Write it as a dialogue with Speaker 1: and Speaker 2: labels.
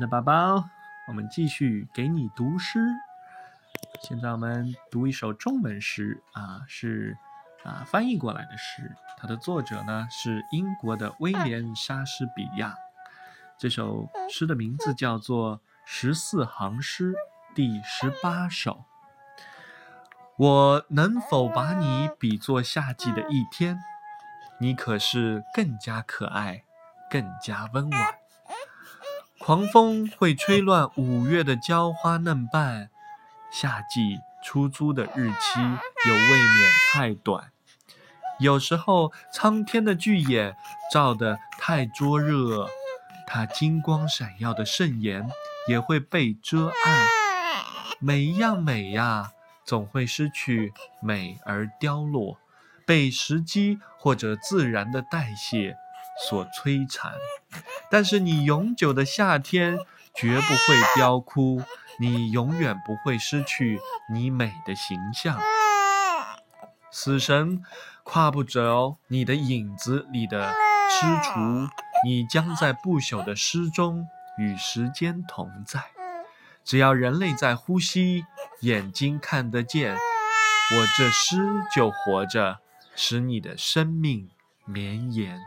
Speaker 1: 的宝宝，我们继续给你读诗。现在我们读一首中文诗啊，是啊翻译过来的诗。它的作者呢是英国的威廉·莎士比亚。这首诗的名字叫做《十四行诗》第十八首。我能否把你比作夏季的一天？你可是更加可爱，更加温婉。狂风会吹乱五月的娇花嫩瓣，夏季出租的日期又未免太短。有时候苍天的巨眼照得太灼热，它金光闪耀的圣颜也会被遮暗。每一样美呀，总会失去美而凋落，被时机或者自然的代谢。所摧残，但是你永久的夏天绝不会凋枯，你永远不会失去你美的形象。死神跨不着你的影子里的踟蹰，你将在不朽的诗中与时间同在。只要人类在呼吸，眼睛看得见，我这诗就活着，使你的生命绵延。